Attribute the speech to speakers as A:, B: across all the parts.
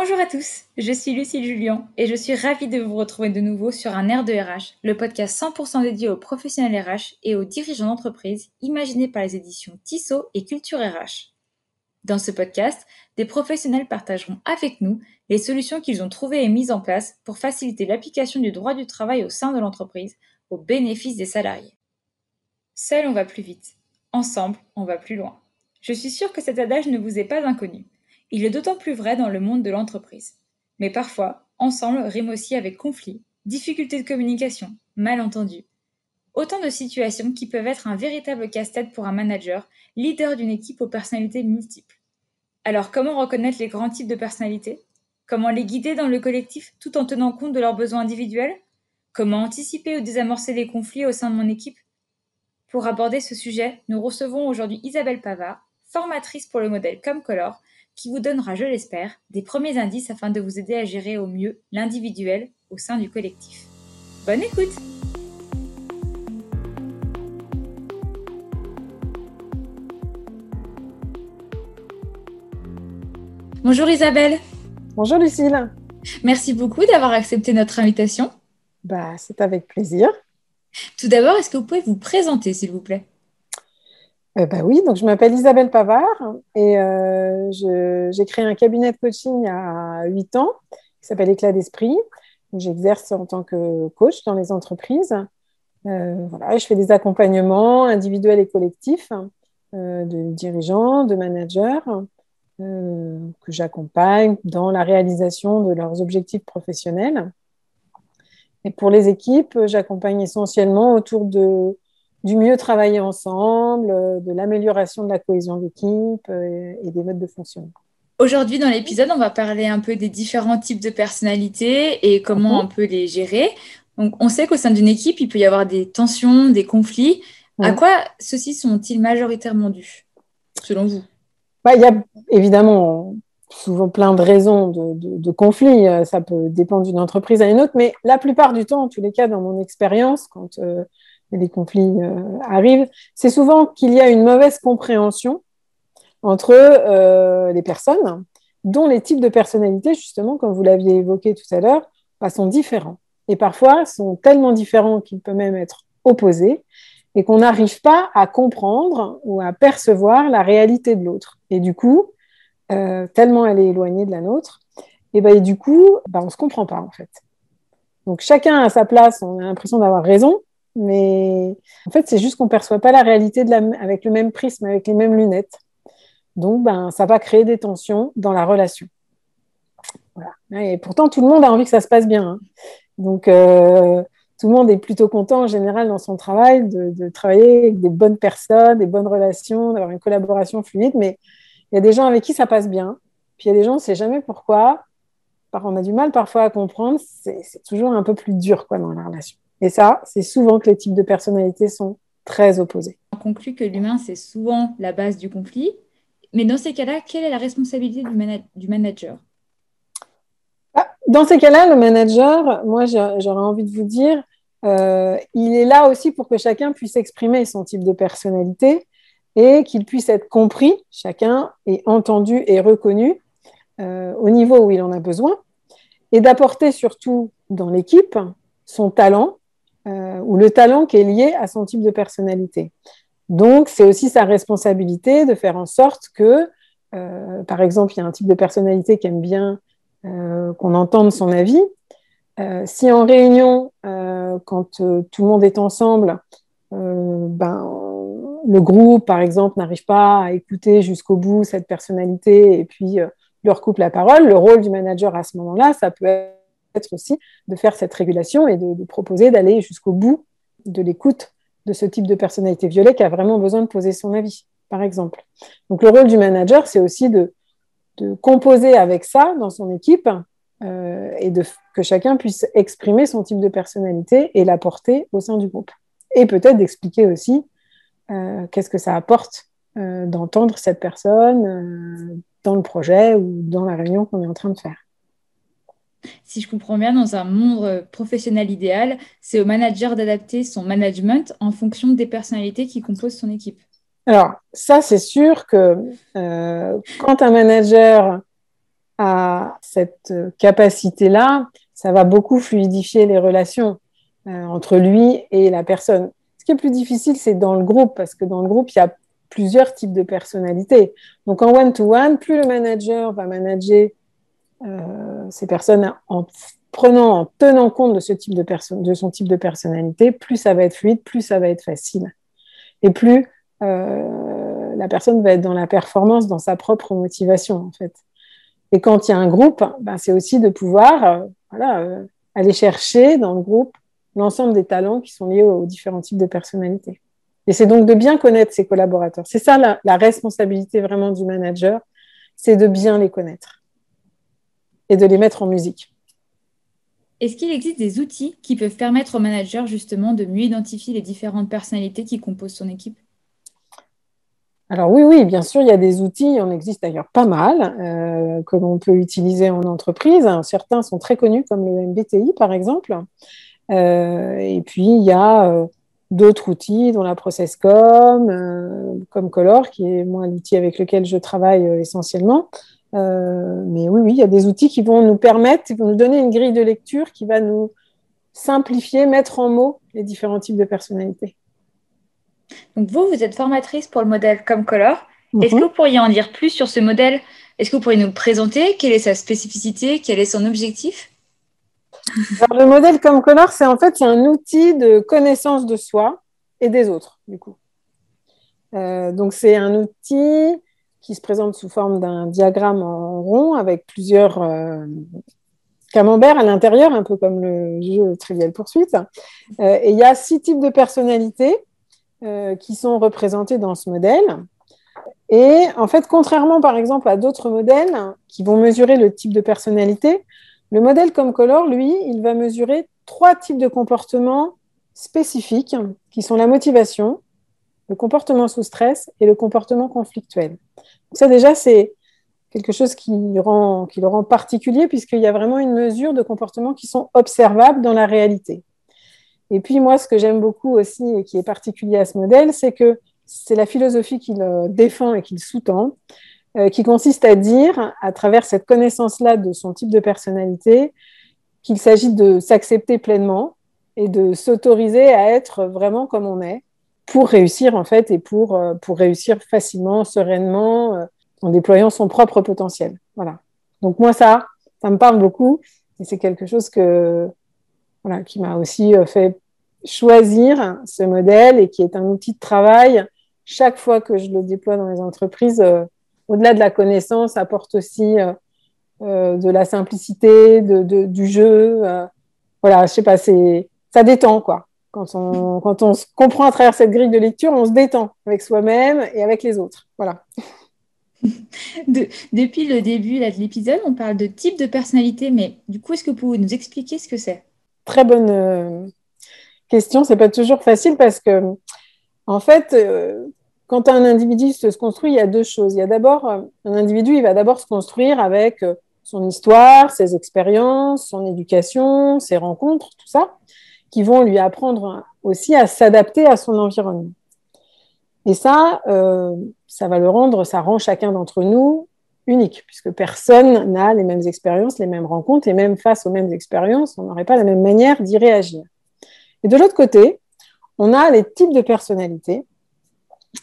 A: Bonjour à tous, je suis Lucie Julien et je suis ravie de vous retrouver de nouveau sur un air de RH, le podcast 100% dédié aux professionnels RH et aux dirigeants d'entreprise, imaginé par les éditions Tissot et Culture RH. Dans ce podcast, des professionnels partageront avec nous les solutions qu'ils ont trouvées et mises en place pour faciliter l'application du droit du travail au sein de l'entreprise au bénéfice des salariés. Seul, on va plus vite. Ensemble, on va plus loin. Je suis sûre que cet adage ne vous est pas inconnu. Il est d'autant plus vrai dans le monde de l'entreprise. Mais parfois, ensemble rime aussi avec conflit, difficultés de communication, malentendus. Autant de situations qui peuvent être un véritable casse-tête pour un manager, leader d'une équipe aux personnalités multiples. Alors comment reconnaître les grands types de personnalités? Comment les guider dans le collectif tout en tenant compte de leurs besoins individuels? Comment anticiper ou désamorcer les conflits au sein de mon équipe? Pour aborder ce sujet, nous recevons aujourd'hui Isabelle Pavard, formatrice pour le modèle Comcolor, qui vous donnera, je l'espère, des premiers indices afin de vous aider à gérer au mieux l'individuel au sein du collectif. Bonne écoute Bonjour Isabelle.
B: Bonjour Lucille.
A: Merci beaucoup d'avoir accepté notre invitation.
B: Bah, c'est avec plaisir.
A: Tout d'abord, est-ce que vous pouvez vous présenter, s'il vous plaît?
B: Euh, bah oui, donc je m'appelle Isabelle Pavard et euh, j'ai créé un cabinet de coaching a 8 ans qui s'appelle Éclat d'esprit. J'exerce en tant que coach dans les entreprises. Euh, voilà, je fais des accompagnements individuels et collectifs de dirigeants, de managers que j'accompagne dans la réalisation de leurs objectifs professionnels. Et pour les équipes, j'accompagne essentiellement autour de du mieux travailler ensemble, euh, de l'amélioration de la cohésion d'équipe euh, et des modes de fonctionnement.
A: Aujourd'hui, dans l'épisode, on va parler un peu des différents types de personnalités et comment mhm. on peut les gérer. Donc, on sait qu'au sein d'une équipe, il peut y avoir des tensions, des conflits. À quoi ceux-ci sont-ils majoritairement dus, selon vous?
B: Bah, Il y a évidemment souvent plein de raisons de, conflits. Euh, ça peut dépendre d'une entreprise à une autre, mais la plupart du temps, en tous les cas, dans mon expérience, quand les conflits euh, arrivent, c'est souvent qu'il y a une mauvaise compréhension entre euh, les personnes, dont les types de personnalités, justement, comme vous l'aviez évoqué tout à l'heure, bah, sont différents. Et parfois sont tellement différents qu'ils peuvent même être opposés et qu'on n'arrive pas à comprendre ou à percevoir la réalité de l'autre. Et du coup, euh, tellement elle est éloignée de la nôtre, et, bah, du coup, bah, on ne se comprend pas en fait. Donc chacun à sa place, on a l'impression d'avoir raison, mais en fait, c'est juste qu'on ne perçoit pas la réalité avec le même prisme, avec les mêmes lunettes. Donc, ben, ça va créer des tensions dans la relation. Et pourtant, tout le monde a envie que ça se passe bien. Hein. Donc, euh, tout le monde est plutôt content en général dans son travail de, travailler avec des bonnes personnes, des bonnes relations, d'avoir une collaboration fluide. Mais il y a des gens avec qui ça passe bien. Puis il y a des gens, on ne sait jamais pourquoi. On a du mal parfois à comprendre. C'est toujours un peu plus dur quoi, dans la relation. Et ça, c'est souvent que les types de personnalités sont très opposés.
A: On conclut que l'humain, c'est souvent la base du conflit. Mais dans ces cas-là, quelle est la responsabilité du, manager?
B: Ah, Dans ces cas-là, le manager, moi, j'aurais envie de vous dire, euh, il est là aussi pour que chacun puisse exprimer son type de personnalité et qu'il puisse être compris, chacun est entendu et reconnu euh, au niveau où il en a besoin, et d'apporter surtout dans l'équipe son talent, euh, ou le talent qui est lié à son type de personnalité. Donc, c'est aussi sa responsabilité de faire en sorte que, euh, par exemple, il y a un type de personnalité qui aime bien euh, qu'on entende son avis. si en réunion, quand tout le monde est ensemble, ben, le groupe, par exemple, n'arrive pas à écouter jusqu'au bout cette personnalité et puis leur coupe la parole, le rôle du manager à ce moment-là, ça peut être aussi de faire cette régulation et de, proposer d'aller jusqu'au bout de l'écoute de ce type de personnalité violée qui a vraiment besoin de poser son avis, par exemple. Donc le rôle du manager, c'est aussi de, composer avec ça dans son équipe euh, et de, que chacun puisse exprimer son type de personnalité et l'apporter au sein du groupe. Et peut-être d'expliquer aussi euh, qu'est-ce que ça apporte euh, d'entendre cette personne dans le projet ou dans la réunion qu'on est en train de faire
A: si je comprends bien, dans un monde euh, professionnel idéal, c'est au manager d'adapter son management en fonction des personnalités qui composent son équipe.
B: Alors, ça, c'est sûr que euh, quand un manager a cette capacité-là, ça va beaucoup fluidifier les relations entre lui et la personne. Ce qui est plus difficile, c'est dans le groupe, parce que dans le groupe, il y a plusieurs types de personnalités. Donc en one-to-one, plus le manager va manager ces personnes en prenant, en tenant compte de, ce type de, de son type de personnalité, plus ça va être fluide, plus ça va être facile. Et plus euh, la personne va être dans la performance, dans sa propre motivation, en fait. Et quand il y a un groupe, ben, c'est aussi de pouvoir euh, voilà, euh, aller chercher dans le groupe l'ensemble des talents qui sont liés aux, différents types de personnalités. Et c'est donc de bien connaître ses collaborateurs. C'est ça la responsabilité vraiment du manager, c'est de bien les connaître et de les mettre en musique.
A: Est-ce qu'il existe des outils qui peuvent permettre au manager justement de mieux identifier les différentes personnalités qui composent son équipe?
B: Alors oui, oui, bien sûr, il y a des outils, il en existe d'ailleurs pas mal, euh, que l'on peut utiliser en entreprise. Certains sont très connus, comme le MBTI par exemple. Euh, et puis, il y a euh, d'autres outils, dont la ProcessCom, comme Color, qui est moi l'outil avec lequel je travaille essentiellement, euh, mais oui, oui, il y a des outils qui vont nous permettre, qui vont nous donner une grille de lecture qui va nous simplifier, mettre en mots les différents types de personnalités.
A: Donc vous, vous êtes formatrice pour le modèle comme Color. Est-ce que mhm. vous pourriez en dire plus sur ce modèle? Est-ce que vous pourriez nous le présenter? Quelle est sa spécificité? Quel est son objectif?
B: Alors, Le modèle comme Color, c'est en fait un outil de connaissance de soi et des autres, du coup. Euh, donc c'est un outil qui se présente sous forme d'un diagramme en rond avec plusieurs euh, camemberts à l'intérieur, un peu comme le jeu Trivial Poursuite. Euh, et il y a six types de personnalités euh, qui sont représentées dans ce modèle. Et en fait, contrairement par exemple à d'autres modèles qui vont mesurer le type de personnalité, le modèle comme Color, lui, il va mesurer trois types de comportements spécifiques qui sont la motivation, le comportement sous stress et le comportement conflictuel. Ça, déjà, c'est quelque chose qui, le rend particulier, puisqu'il y a vraiment une mesure de comportements qui sont observables dans la réalité. Et puis, moi, ce que j'aime beaucoup aussi et qui est particulier à ce modèle, c'est que c'est la philosophie qu'il défend et qu'il sous-tend, euh, qui consiste à dire, à travers cette connaissance-là de son type de personnalité, qu'il s'agit de s'accepter pleinement et de s'autoriser à être vraiment comme on est, pour réussir en fait et pour, euh, pour réussir facilement, sereinement, euh, en déployant son propre potentiel. Voilà. Donc moi ça, ça me parle beaucoup et c'est quelque chose que voilà qui m'a aussi euh, fait choisir ce modèle et qui est un outil de travail. Chaque fois que je le déploie dans les entreprises, au-delà de la connaissance, apporte aussi de la simplicité, de, du jeu. voilà, je sais pas, c'est ça détend quoi. Quand on, quand on se comprend à travers cette grille de lecture, on se détend avec soi-même et avec les autres. Voilà.
A: depuis le début de l'épisode, on parle de type de personnalité, mais du coup, est-ce que vous pouvez nous expliquer ce que c'est?
B: Très bonne euh, question. C'est pas toujours facile parce que, en fait, euh, quand un individu se construit, il y a deux choses. Il y a d'abord un individu, il va d'abord se construire avec euh, son histoire, ses expériences, son éducation, ses rencontres, tout ça qui vont lui apprendre aussi à s'adapter à son environnement. Et ça, euh, ça va le rendre, ça rend chacun d'entre nous unique, puisque personne n'a les mêmes expériences, les mêmes rencontres, et même face aux mêmes expériences, on n'aurait pas la même manière d'y réagir. Et de l'autre côté, on a les types de personnalités.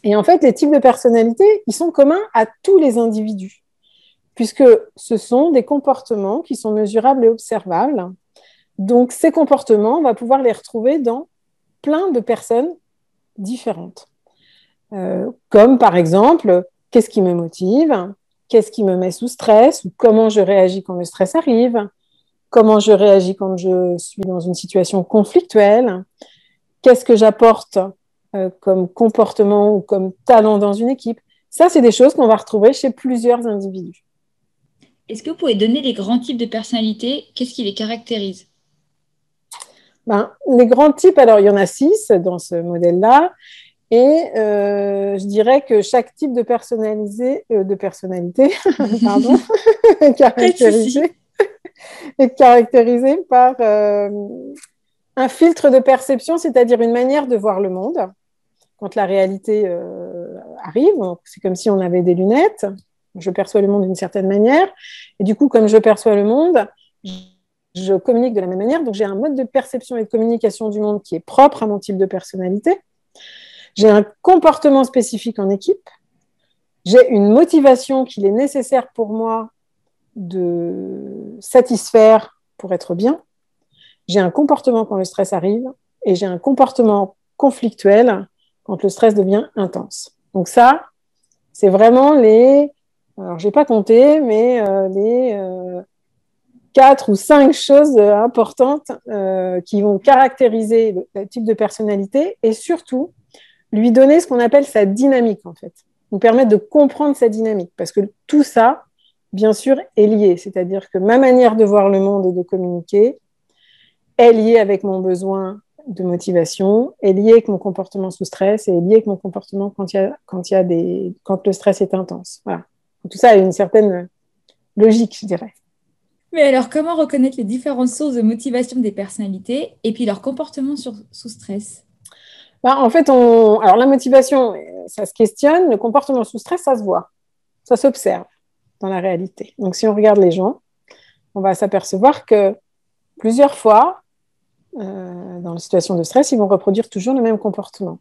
B: Et en fait, les types de personnalités, ils sont communs à tous les individus, puisque ce sont des comportements qui sont mesurables et observables, donc, ces comportements, on va pouvoir les retrouver dans plein de personnes différentes. Euh, comme par exemple, qu'est-ce qui me motive? Qu'est-ce qui me met sous stress? Ou comment je réagis quand le stress arrive? Comment je réagis quand je suis dans une situation conflictuelle? Qu'est-ce que j'apporte euh, comme comportement ou comme talent dans une équipe? Ça, c'est des choses qu'on va retrouver chez plusieurs individus.
A: Est-ce que vous pouvez donner les grands types de personnalités? Qu'est-ce qui les caractérise?
B: Ben, les grands types, alors il y en a six dans ce modèle-là. Et euh, je dirais que chaque type de, personnalisé, euh, de personnalité pardon, est, caractérisé, est caractérisé par euh, un filtre de perception, c'est-à-dire une manière de voir le monde quand la réalité arrive. C'est comme si on avait des lunettes. Je perçois le monde d'une certaine manière. Et du coup, comme je perçois le monde, je communique de la même manière. Donc, j'ai un mode de perception et de communication du monde qui est propre à mon type de personnalité. J'ai un comportement spécifique en équipe. J'ai une motivation qu'il est nécessaire pour moi de satisfaire pour être bien. J'ai un comportement quand le stress arrive et j'ai un comportement conflictuel quand le stress devient intense. Donc ça, c'est vraiment les, alors je n'ai pas compté, mais euh, les euh, quatre ou cinq choses importantes euh, qui vont caractériser le, type de personnalité et surtout lui donner ce qu'on appelle sa dynamique en fait, nous permettre de comprendre sa dynamique parce que tout ça, bien sûr, est lié. C'est-à-dire que ma manière de voir le monde et de communiquer est liée avec mon besoin de motivation, est liée avec mon comportement sous stress et est liée avec mon comportement quand, y a, quand, quand le stress est intense. Voilà. Tout ça a une certaine logique, je dirais.
A: Mais alors, comment reconnaître les différentes sources de motivation des personnalités et puis leur comportement sous stress?
B: Bah, En fait, alors la motivation, ça se questionne. Le comportement sous stress, ça se voit. Ça s'observe dans la réalité. Donc, si on regarde les gens, on va s'apercevoir que plusieurs fois, euh, dans la situation de stress, ils vont reproduire toujours le même comportement.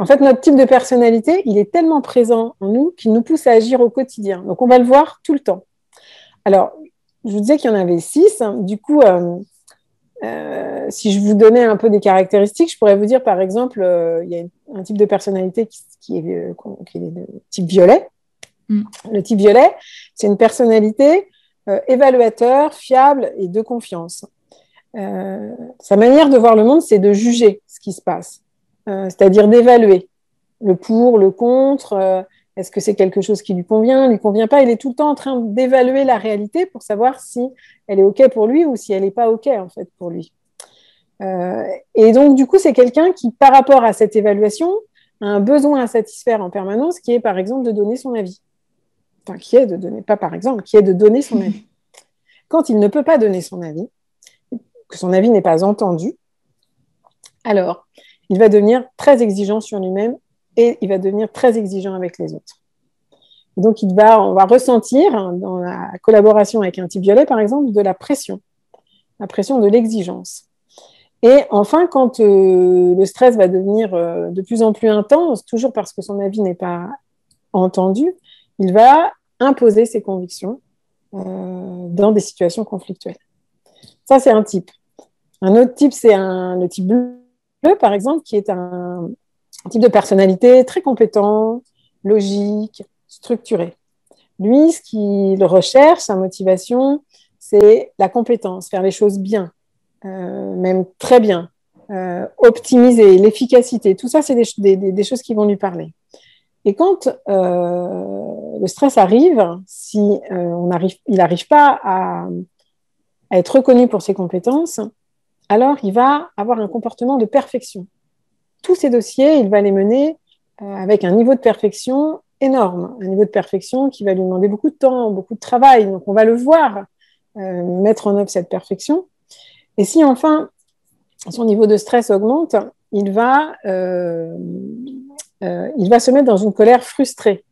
B: En fait, notre type de personnalité, il est tellement présent en nous qu'il nous pousse à agir au quotidien. Donc, on va le voir tout le temps. Alors, je vous disais qu'il y en avait six. Du coup, euh, euh, si je vous donnais un peu des caractéristiques, je pourrais vous dire, par exemple, il y a un type de personnalité qui, est, le type violet. Mm. Le type violet, c'est une personnalité évaluateur, fiable et de confiance. Euh, sa manière de voir le monde, c'est de juger ce qui se passe, euh, c'est-à-dire d'évaluer le pour, le contre. Euh, est-ce que c'est quelque chose qui lui convient, lui convient pas? Il est tout le temps en train d'évaluer la réalité pour savoir si elle est ok pour lui ou si elle n'est pas ok en fait pour lui. et donc du coup, c'est quelqu'un qui, par rapport à cette évaluation, a un besoin à satisfaire en permanence, qui est par exemple de donner son avis. Enfin, qui est de donner, pas par exemple, qui est de donner son avis. Quand il ne peut pas donner son avis, que son avis n'est pas entendu, alors il va devenir très exigeant sur lui-même et il va devenir très exigeant avec les autres. Donc il va, on va ressentir dans la collaboration avec un type violet, par exemple, de la pression, la pression de l'exigence. Et enfin, quand euh, le stress va devenir euh, de plus en plus intense, toujours parce que son avis n'est pas entendu, il va imposer ses convictions euh, dans des situations conflictuelles. Ça, c'est un type. Un autre type, c'est le type bleu, par exemple, qui est un, type de personnalité très compétent, logique, structuré. Lui, ce qu'il recherche, sa motivation, c'est la compétence, faire les choses bien, euh, même très bien, euh, optimiser l'efficacité. Tout ça, c'est des, choses qui vont lui parler. Et quand euh, le stress arrive, si on il n'arrive pas à être reconnu pour ses compétences, alors il va avoir un comportement de perfection. Tous ces dossiers, il va les mener euh, avec un niveau de perfection énorme, un niveau de perfection qui va lui demander beaucoup de temps, beaucoup de travail. Donc on va le voir euh, mettre en œuvre cette perfection. Et si enfin son niveau de stress augmente, il va, euh, il va se mettre dans une colère frustrée.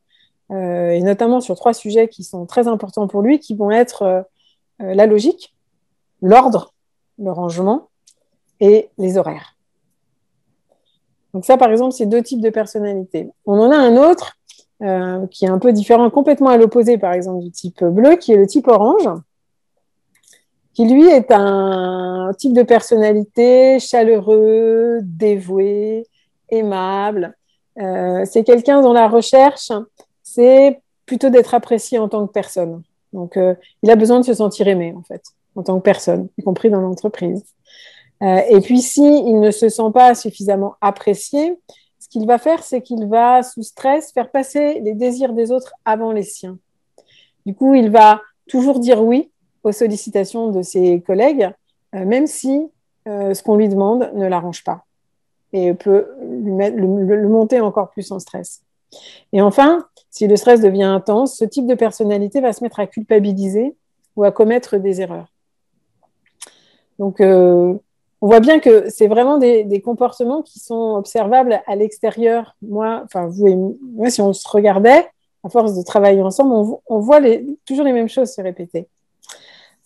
B: et notamment sur trois sujets qui sont très importants pour lui, qui vont être la logique, l'ordre, le rangement et les horaires. Donc ça, par exemple, c'est deux types de personnalités. On en a un autre euh, qui est un peu différent, complètement à l'opposé, par exemple, du type bleu, qui est le type orange, qui lui est un type de personnalité chaleureux, dévoué, aimable. Euh, c'est quelqu'un dont la recherche, c'est plutôt d'être apprécié en tant que personne. Donc, euh, il a besoin de se sentir aimé, en fait, en tant que personne, y compris dans l'entreprise. Euh, et puis, s'il ne se sent pas suffisamment apprécié, ce qu'il va faire, c'est qu'il va, sous stress, faire passer les désirs des autres avant les siens. Du coup, il va toujours dire oui aux sollicitations de ses collègues, euh, même si ce qu'on lui demande ne l'arrange pas et peut le monter encore plus en stress. Et enfin, si le stress devient intense, ce type de personnalité va se mettre à culpabiliser ou à commettre des erreurs. Donc, euh, on voit bien que c'est vraiment des, comportements qui sont observables à l'extérieur. Moi, enfin, vous et moi, si on se regardait, à force de travailler ensemble, on, voit toujours les mêmes choses se répéter.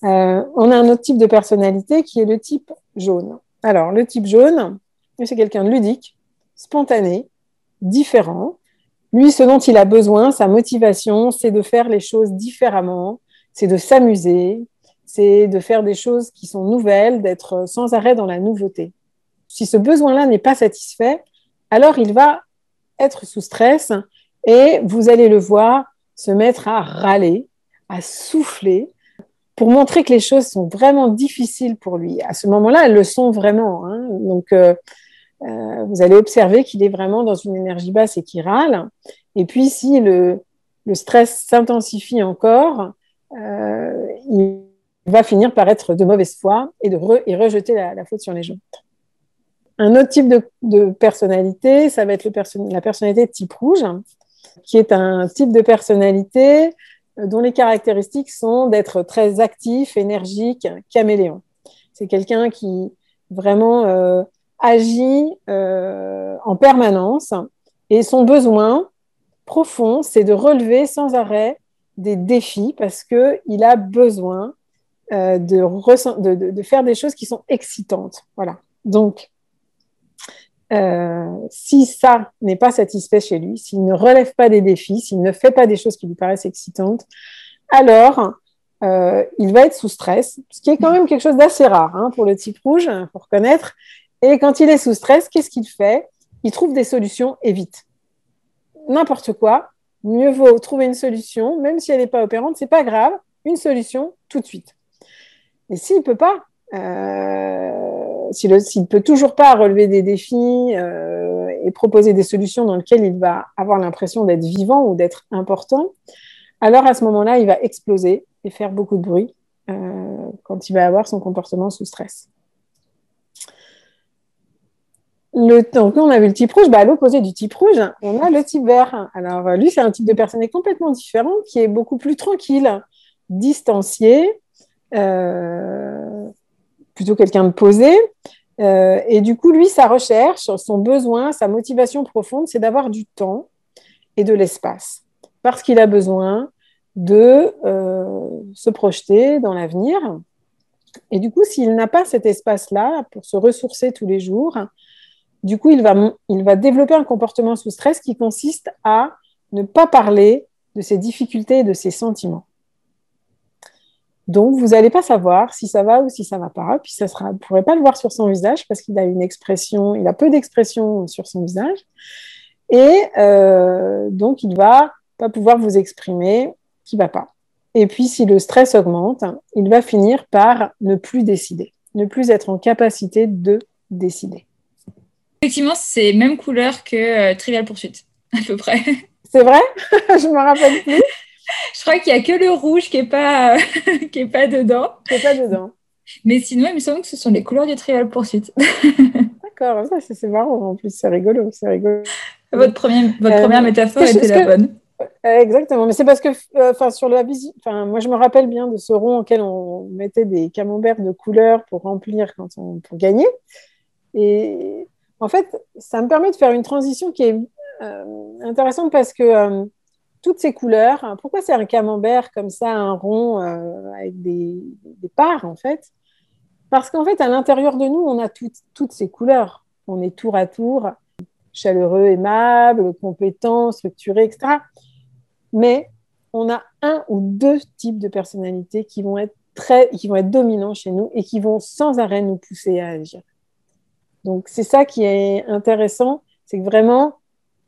B: Euh, on a un autre type de personnalité qui est le type jaune. Alors, le type jaune, c'est quelqu'un de ludique, spontané, différent. Lui, ce dont il a besoin, sa motivation, c'est de faire les choses différemment, c'est de s'amuser, c'est de faire des choses qui sont nouvelles, d'être sans arrêt dans la nouveauté. Si ce besoin-là n'est pas satisfait, alors il va être sous stress et vous allez le voir se mettre à râler, à souffler, pour montrer que les choses sont vraiment difficiles pour lui. À ce moment-là, elles le sont vraiment. Hein. Donc, euh, euh, vous allez observer qu'il est vraiment dans une énergie basse et qu'il râle. Et puis, si le, stress s'intensifie encore, euh, il va finir par être de mauvaise foi et, de rejeter la, faute sur les gens. Un autre type de, personnalité, ça va être la personnalité de type rouge, qui est un type de personnalité dont les caractéristiques sont d'être très actif, énergique, caméléon. C'est quelqu'un qui vraiment euh, agit euh, en permanence et son besoin profond, c'est de relever sans arrêt des défis parce qu'il a besoin euh, de, faire des choses qui sont excitantes. Voilà. Donc, euh, si ça n'est pas satisfait chez lui, s'il ne relève pas des défis, s'il ne fait pas des choses qui lui paraissent excitantes, alors euh, il va être sous stress, ce qui est quand même quelque chose d'assez rare hein, pour le type rouge, pour reconnaître. Et quand il est sous stress, qu'est-ce qu'il fait? Il trouve des solutions et vite. N'importe quoi, mieux vaut trouver une solution, même si elle n'est pas opérante, c'est pas grave, une solution tout de suite. Et s'il peut pas, euh, s'il ne peut toujours pas relever des défis euh, et proposer des solutions dans lesquelles il va avoir l'impression d'être vivant ou d'être important, alors à ce moment-là, il va exploser et faire beaucoup de bruit euh, quand il va avoir son comportement sous stress. Donc, on a vu le type rouge. Bah, à l'opposé du type rouge, on a le type vert. Alors, lui, c'est un type de personne complètement différent, qui est beaucoup plus tranquille, distancié, plutôt quelqu'un de posé. Euh, et du coup, lui, sa recherche, son besoin, sa motivation profonde, c'est d'avoir du temps et de l'espace. Parce qu'il a besoin de euh, se projeter dans l'avenir. Et du coup, s'il n'a pas cet espace-là pour se ressourcer tous les jours, du coup, il va, il va développer un comportement sous stress qui consiste à ne pas parler de ses difficultés et de ses sentiments. Donc, vous n'allez pas savoir si ça va ou si ça ne va pas. Puis, ça sera, vous ne pourrez pas le voir sur son visage parce qu'il a une expression, il a peu d'expression sur son visage. Et euh, donc, il ne va pas pouvoir vous exprimer qui ne va pas. Et puis, si le stress augmente, il va finir par ne plus décider, ne plus être en capacité de décider.
A: Effectivement, c'est même couleur que euh, Trivial Poursuite, à peu près.
B: C'est vrai? Je me rappelle plus.
A: Je crois qu'il n'y a que le rouge qui n'est pas, qui est pas dedans.
B: Qui pas dedans.
A: Mais sinon, il me semble que ce sont les couleurs du Trial Poursuite.
B: D'accord, c'est marrant. En plus, c'est rigolo, c'est rigolo.
A: Votre, premier, votre euh, première métaphore était la bonne.
B: Euh, exactement, mais c'est parce que, euh, sur la visite, enfin, moi je me rappelle bien de ce rond auquel on mettait des camemberts de couleurs pour remplir quand on, pour gagner. Et en fait, ça me permet de faire une transition qui est intéressante parce que toutes ces couleurs. Hein. Pourquoi c'est un camembert comme ça, un rond euh, avec des, parts en fait? Parce qu'en fait, à l'intérieur de nous, on a toutes ces couleurs. On est tour à tour chaleureux, aimable, compétent, structuré, etc. Mais on a un ou deux types de personnalités qui vont être très, qui vont être dominants chez nous et qui vont sans arrêt nous pousser à agir. Donc c'est ça qui est intéressant, c'est que vraiment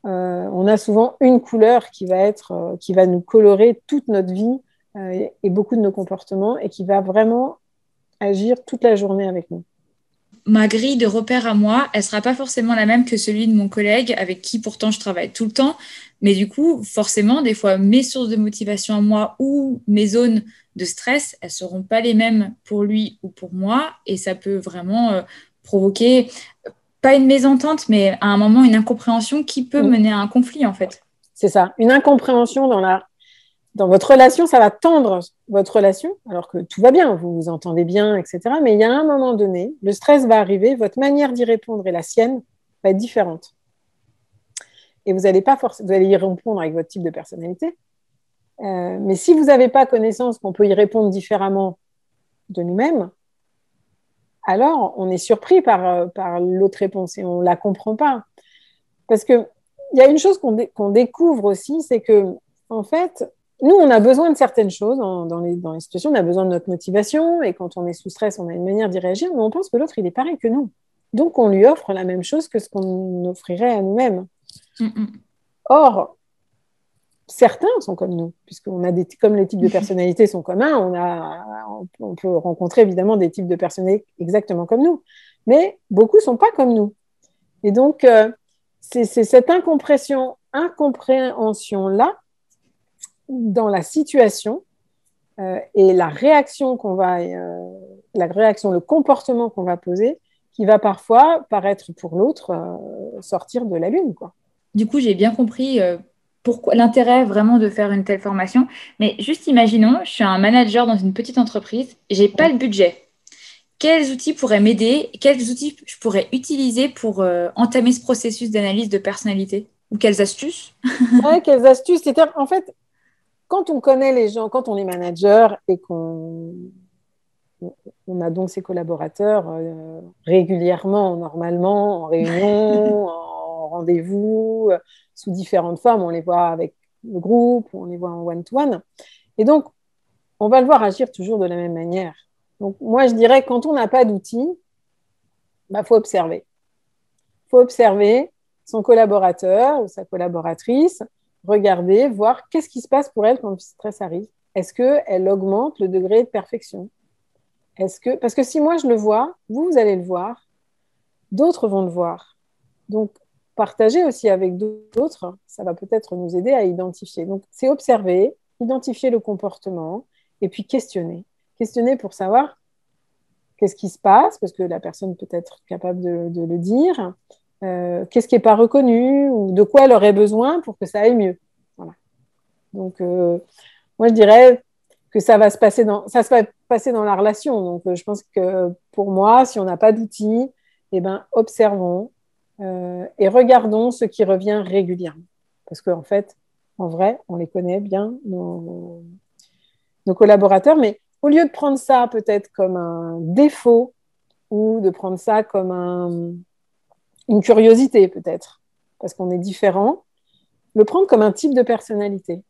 B: euh, on a souvent une couleur qui va, être, euh, qui va nous colorer toute notre vie euh, et beaucoup de nos comportements et qui va vraiment agir toute la journée avec nous.
A: Ma grille de repères à moi, elle sera pas forcément la même que celui de mon collègue avec qui pourtant je travaille tout le temps. Mais du coup, forcément, des fois, mes sources de motivation à moi ou mes zones de stress, elles seront pas les mêmes pour lui ou pour moi. Et ça peut vraiment provoquer pas une mésentente, mais à un moment une incompréhension qui peut mm. mener à un conflit en fait.
B: C'est ça, une incompréhension dans la dans votre relation, ça va tendre votre relation, alors que tout va bien, vous vous entendez bien, etc. Mais il y a un moment donné, le stress va arriver, votre manière d'y répondre et la sienne va être différente. et vous allez pas forcément, vous allez y répondre avec votre type de personnalité. Euh, mais si vous n'avez pas connaissance qu'on peut y répondre différemment de nous-mêmes, alors on est surpris par, euh, par l'autre réponse et on ne la comprend pas. Parce qu'il y a une chose qu'on découvre aussi, c'est que, en fait, nous, on a besoin de certaines choses dans, les, dans, les, situations, on a besoin de notre motivation, et quand on est sous stress, on a une manière d'y réagir, mais on pense que l'autre, il est pareil que nous. Donc, on lui offre la même chose que ce qu'on offrirait à nous-mêmes. Mm, mm. Or, certains sont comme nous, puisqu'on a des, comme les types de personnalités sont communs, on, a, on peut rencontrer évidemment des types de personnalités exactement comme nous, mais beaucoup ne sont pas comme nous. Et donc, euh, c'est cette incompression, incompréhension-là dans la situation euh, et la réaction qu'on va, euh, la réaction, le comportement qu'on va poser, qui va parfois paraître pour l'autre sortir de la lune, quoi.
A: Du coup, j'ai bien compris pourquoi l'intérêt vraiment de faire une telle formation. Mais juste imaginons, je suis un manager dans une petite entreprise, j'ai pas le budget. Quels outils pourraient m'aider Quels outils je pourrais utiliser pour euh, entamer ce processus d'analyse de personnalité? Ou quelles astuces?
B: Ouais, quelles astuces C'est-à-dire, en fait, quand on connaît les gens, quand on est manager et qu'on on a donc ses collaborateurs euh, régulièrement, normalement, en réunion, en rendez-vous, sous différentes formes. On les voit avec le groupe, on les voit en one-to-one. Et donc, on va le voir agir toujours de la même manière. Donc, moi, je dirais, quand on n'a pas d'outils, il bah, faut observer. Il faut observer son collaborateur ou sa collaboratrice, regarder, voir qu'est-ce qui se passe pour elle quand le stress arrive. Est-ce qu'elle augmente le degré de perfection? Est-ce que Parce que si moi je le vois, vous, vous allez le voir, d'autres vont le voir. Donc, partager aussi avec d'autres, ça va peut-être nous aider à identifier. Donc, c'est observer, identifier le comportement et puis questionner. Questionner pour savoir qu'est-ce qui se passe, parce que la personne peut être capable de, le dire, euh, qu'est-ce qui n'est pas reconnu ou de quoi elle aurait besoin pour que ça aille mieux. Voilà. Donc, euh, moi, je dirais que ça va se passer dans, ça se va passer dans la relation. Donc, euh, je pense que pour moi, si on n'a pas d'outils, eh ben, observons, euh, et regardons ce qui revient régulièrement. Parce qu'en fait, en vrai, on les connaît bien, nos, collaborateurs, mais au lieu de prendre ça peut-être comme un défaut ou de prendre ça comme une curiosité peut-être, parce qu'on est différent, le prendre comme un type de personnalité.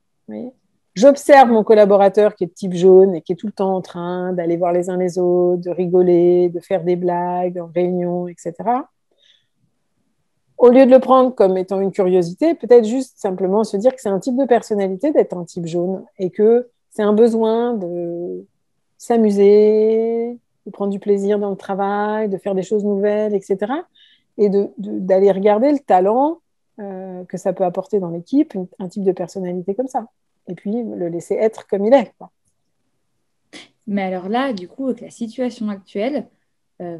B: J'observe mon collaborateur qui est de type jaune et qui est tout le temps en train d'aller voir les uns les autres, de rigoler, de faire des blagues en réunion, etc au lieu de le prendre comme étant une curiosité, peut-être juste simplement se dire que c'est un type de personnalité d'être un type jaune et que c'est un besoin de s'amuser, de prendre du plaisir dans le travail, de faire des choses nouvelles, etc. Et d'aller regarder le talent euh, que ça peut apporter dans l'équipe, un type de personnalité comme ça. Et puis le laisser être comme il est.
A: Mais alors là, du coup, avec la situation actuelle, euh,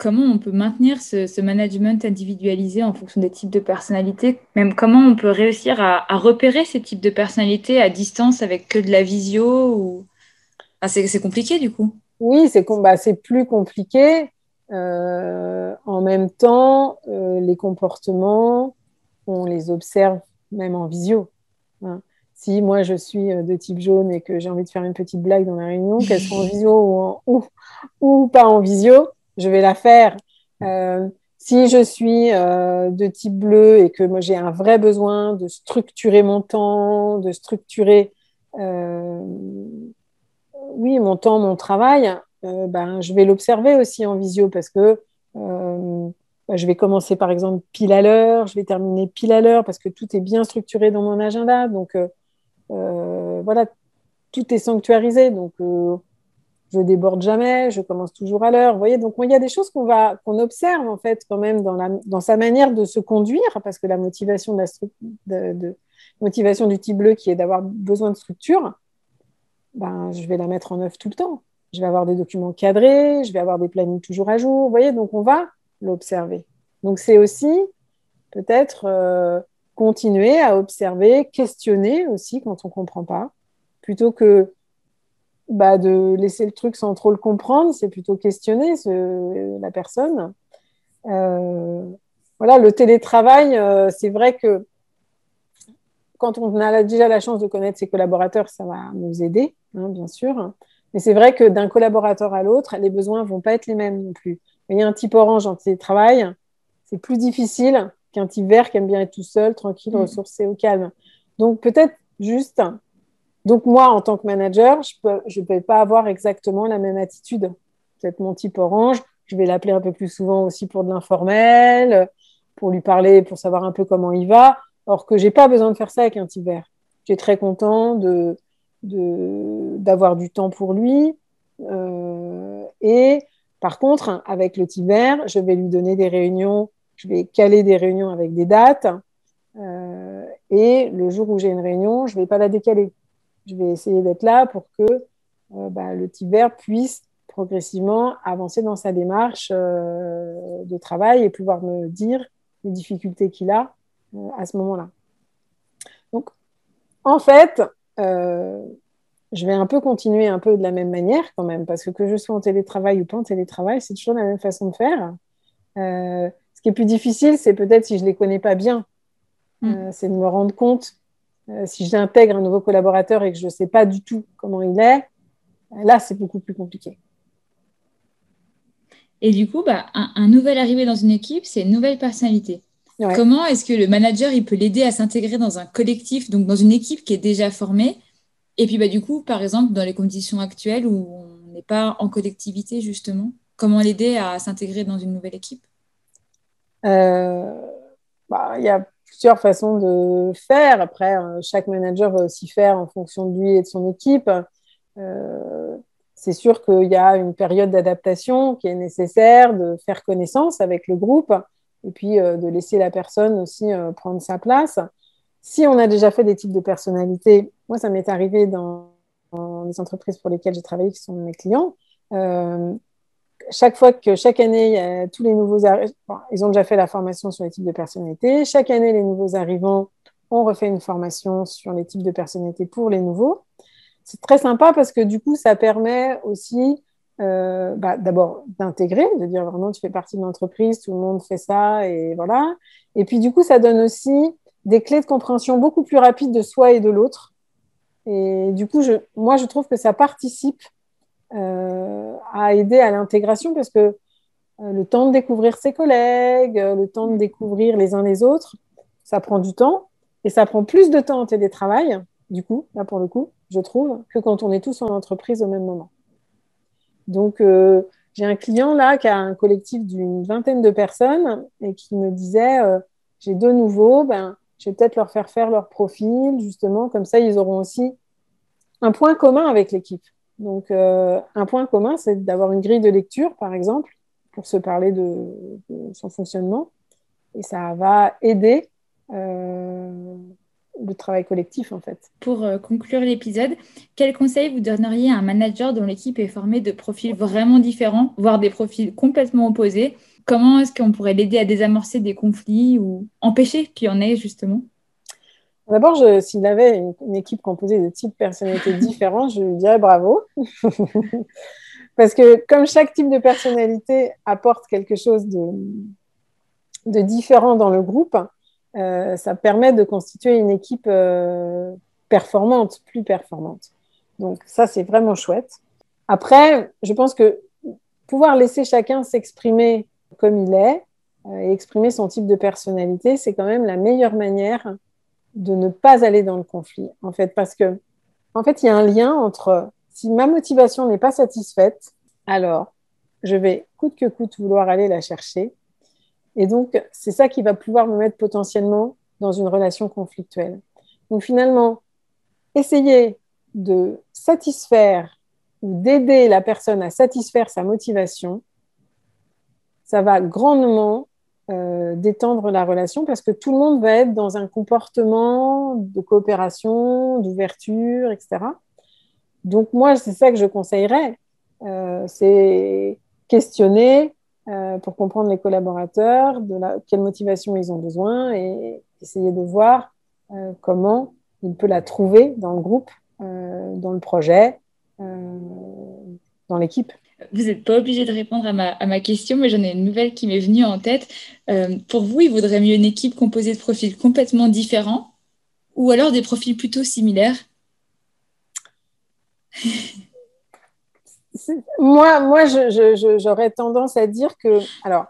A: comment on peut maintenir ce, management individualisé en fonction des types de personnalités? Même comment on peut réussir à, repérer ces types de personnalités à distance avec que de la visio ou... c'est compliqué du coup.
B: Oui, c'est bah, plus compliqué. Euh, en même temps, euh, les comportements, on les observe même en visio. Hein. Si moi je suis euh, de type jaune et que j'ai envie de faire une petite blague dans la réunion, qu'elle soit en visio ou, ou pas en visio, je vais la faire. Euh, si je suis euh, de type bleu et que moi j'ai un vrai besoin de structurer mon temps, de structurer euh, oui mon temps, mon travail, ben, je vais l'observer aussi en visio parce que je vais commencer par exemple pile à l'heure, je vais terminer pile à l'heure parce que tout est bien structuré dans mon agenda. Donc voilà, tout est sanctuarisé. Donc je déborde jamais, je commence toujours à l'heure. Vous voyez, donc il y a des choses qu'on va qu'on observe en fait quand même dans, la, dans sa manière de se conduire, parce que la motivation de, la, de, motivation du type bleu qui est d'avoir besoin de structure, ben, je vais la mettre en œuvre tout le temps. Je vais avoir des documents cadrés, je vais avoir des plannings toujours à jour. Vous voyez, donc on va l'observer. Donc c'est aussi peut-être euh, continuer à observer, questionner aussi quand on comprend pas, plutôt que bah, de laisser le truc sans trop le comprendre, c'est plutôt questionner la personne. Euh, voilà, le télétravail, euh, c'est vrai que quand on a déjà la chance de connaître ses collaborateurs, ça va nous aider, hein, bien sûr. Mais c'est vrai que d'un collaborateur à l'autre, les besoins ne vont pas être les mêmes non plus. Il y a un type orange en télétravail, c'est plus difficile qu'un type vert qui aime bien être tout seul, tranquille, mm. ressourcé, au calme. Donc peut-être juste, donc moi en tant que manager, je ne peux, pas avoir exactement la même attitude. Peut-être mon type orange, je vais l'appeler un peu plus souvent aussi pour de l'informel, pour lui parler, pour savoir un peu comment il va. Or que j'ai pas besoin de faire ça avec un type vert. J'ai très content de d'avoir du temps pour lui. Euh, et par contre, avec le type vert, je vais lui donner des réunions, je vais caler des réunions avec des dates. Euh, et le jour où j'ai une réunion, je ne vais pas la décaler. Je vais essayer d'être là pour que euh, bah, le type vert puisse progressivement avancer dans sa démarche de travail et pouvoir me dire les difficultés qu'il a euh, à ce moment-là. Donc, en fait, euh, je vais un peu continuer un peu de la même manière quand même, parce que que je sois en télétravail ou pas en télétravail, c'est toujours la même façon de faire. Euh, ce qui est plus difficile, c'est peut-être si je ne les connais pas bien, mm. c'est de me rendre compte si j'intègre un nouveau collaborateur et que je ne sais pas du tout comment il est, là, c'est beaucoup plus compliqué.
A: Et du coup, bah, un, un nouvel arrivé dans une équipe, c'est une nouvelle personnalité. Comment est-ce que le manager il peut l'aider à s'intégrer dans un collectif, donc dans une équipe qui est déjà formée? Et puis bah, du coup, par exemple, dans les conditions actuelles où on n'est pas en collectivité, justement, comment l'aider à s'intégrer dans une nouvelle équipe?
B: Euh, bah, Il y a plusieurs façons de faire. Après, euh, chaque manager va aussi faire en fonction de lui et de son équipe. Euh, c'est sûr qu'il y a une période d'adaptation qui est nécessaire, de faire connaissance avec le groupe et puis euh, de laisser la personne aussi prendre sa place. Si on a déjà fait des types de personnalités, moi ça m'est arrivé dans, les entreprises pour lesquelles j'ai travaillé, qui sont mes clients. Chaque fois que chaque année, tous les nouveaux ils ont déjà fait la formation sur les types de personnalités. Chaque année, les nouveaux arrivants ont refait une formation sur les types de personnalités pour les nouveaux. C'est très sympa parce que du coup, ça permet aussi euh, bah, d'abord d'intégrer, de dire vraiment tu fais partie de l'entreprise, tout le monde fait ça et voilà. Et puis du coup, ça donne aussi des clés de compréhension beaucoup plus rapides de soi et de l'autre. Et du coup, moi, je trouve que ça participe à aider à l'intégration parce que euh, le temps de découvrir ses collègues, le temps de découvrir les uns les autres, ça prend du temps et ça prend plus de temps en télétravail, du coup, là pour le coup, je trouve, que quand on est tous en entreprise au même moment. Donc, euh, j'ai un client là qui a un collectif d'une vingtaine de personnes et qui me disait euh, j'ai deux nouveaux, ben, je vais peut-être leur faire faire leur profil, justement, comme ça, ils auront aussi un point commun avec l'équipe. Donc, euh, un point commun, c'est d'avoir une grille de lecture, par exemple, pour se parler de, son fonctionnement. Et ça va aider le travail collectif en fait.
A: Pour euh, conclure l'épisode, quel conseil vous donneriez à un manager dont l'équipe est formée de profils vraiment différents, voire des profils complètement opposés? Comment est-ce qu'on pourrait l'aider à désamorcer des conflits ou empêcher qu'il y en ait justement?
B: D'abord, s'il avait une, équipe composée de types de personnalités différents, je lui dirais bravo. Parce que comme chaque type de personnalité apporte quelque chose de, différent dans le groupe, euh, ça permet de constituer une équipe euh, performante, plus performante. Donc ça, c'est vraiment chouette. Après, je pense que pouvoir laisser chacun s'exprimer comme il est euh, et exprimer son type de personnalité, c'est quand même la meilleure manière de ne pas aller dans le conflit, en fait, parce que, en fait, il y a un lien entre si ma motivation n'est pas satisfaite, alors je vais coûte que coûte vouloir aller la chercher et donc, c'est ça qui va pouvoir me mettre potentiellement dans une relation conflictuelle. Donc, finalement, essayer de satisfaire ou d'aider la personne à satisfaire sa motivation, ça va grandement euh, détendre la relation parce que tout le monde va être dans un comportement de coopération, d'ouverture, etc. Donc moi, c'est ça que je conseillerais, euh, c'est questionner, euh, pour comprendre les collaborateurs, de la, quelle motivation ils ont besoin et essayer de voir comment il peut la trouver dans le groupe, dans le projet, dans l'équipe.
A: Vous n'êtes pas obligé de répondre à ma, question, mais j'en ai une nouvelle qui m'est venue en tête. pour vous, il vaudrait mieux une équipe composée de profils complètement différents ou alors des profils plutôt similaires?
B: Moi, moi j'aurais tendance à dire que, alors,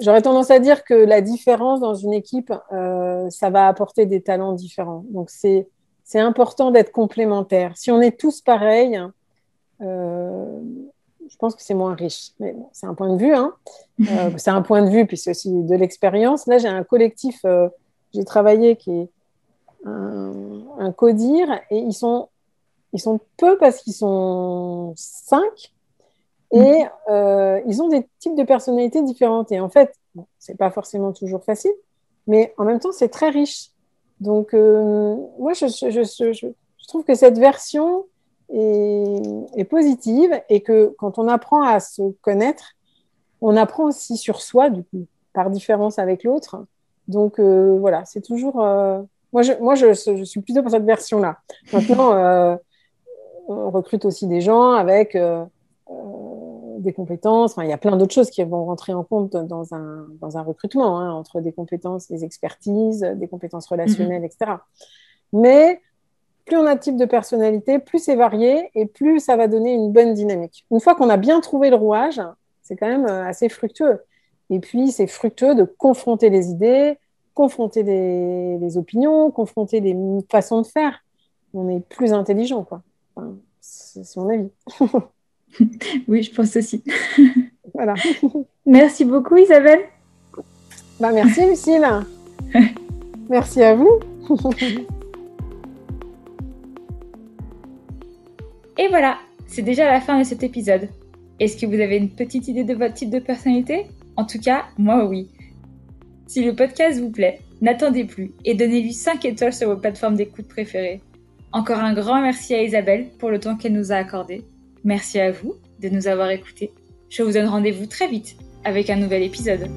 B: j'aurais tendance à dire que la différence dans une équipe, euh, ça va apporter des talents différents. Donc, c'est important d'être complémentaire. Si on est tous pareils, euh, je pense que c'est moins riche. Mais c'est un point de vue. Hein. Euh, c'est un point de vue, puis c'est aussi de l'expérience. Là, j'ai un collectif, j'ai travaillé qui est un, un, CODIR, et ils sont, ils sont peu parce qu'ils sont cinq, et mhm. euh, ils ont des types de personnalités différentes. Et en fait, bon, c'est pas forcément toujours facile, mais en même temps, c'est très riche. Donc, euh, moi, je, je, je, je, trouve que cette version est, positive et que quand on apprend à se connaître, on apprend aussi sur soi, du coup, par différence avec l'autre. Donc, euh, voilà, c'est toujours. Euh, moi, je, moi je, je, suis plutôt pour cette version-là. Maintenant, euh, on recrute aussi des gens avec des compétences. il y a plein d'autres choses qui vont rentrer en compte dans un, dans un recrutement, hein, entre des compétences, des expertises, des compétences relationnelles, etc. Mais plus on a de type de personnalité, plus c'est varié et plus ça va donner une bonne dynamique. Une fois qu'on a bien trouvé le rouage, c'est quand même euh, assez fructueux. Et puis, c'est fructueux de confronter les idées, confronter les, opinions, confronter les façons de faire. On est plus intelligent, quoi. c'est mon avis.
A: oui, je pense aussi. voilà. Merci beaucoup, Isabelle.
B: Bah, merci, Lucille. merci à vous.
A: Et voilà, c'est déjà la fin de cet épisode. Est-ce que vous avez une petite idée de votre type de personnalité? En tout cas, moi oui. Si le podcast vous plaît, n'attendez plus et donnez-lui 5 étoiles sur vos plateformes d'écoute préférées. Encore un grand merci à Isabelle pour le temps qu'elle nous a accordé Merci à vous de nous avoir écoutés. Je vous donne rendez-vous très vite avec un nouvel épisode.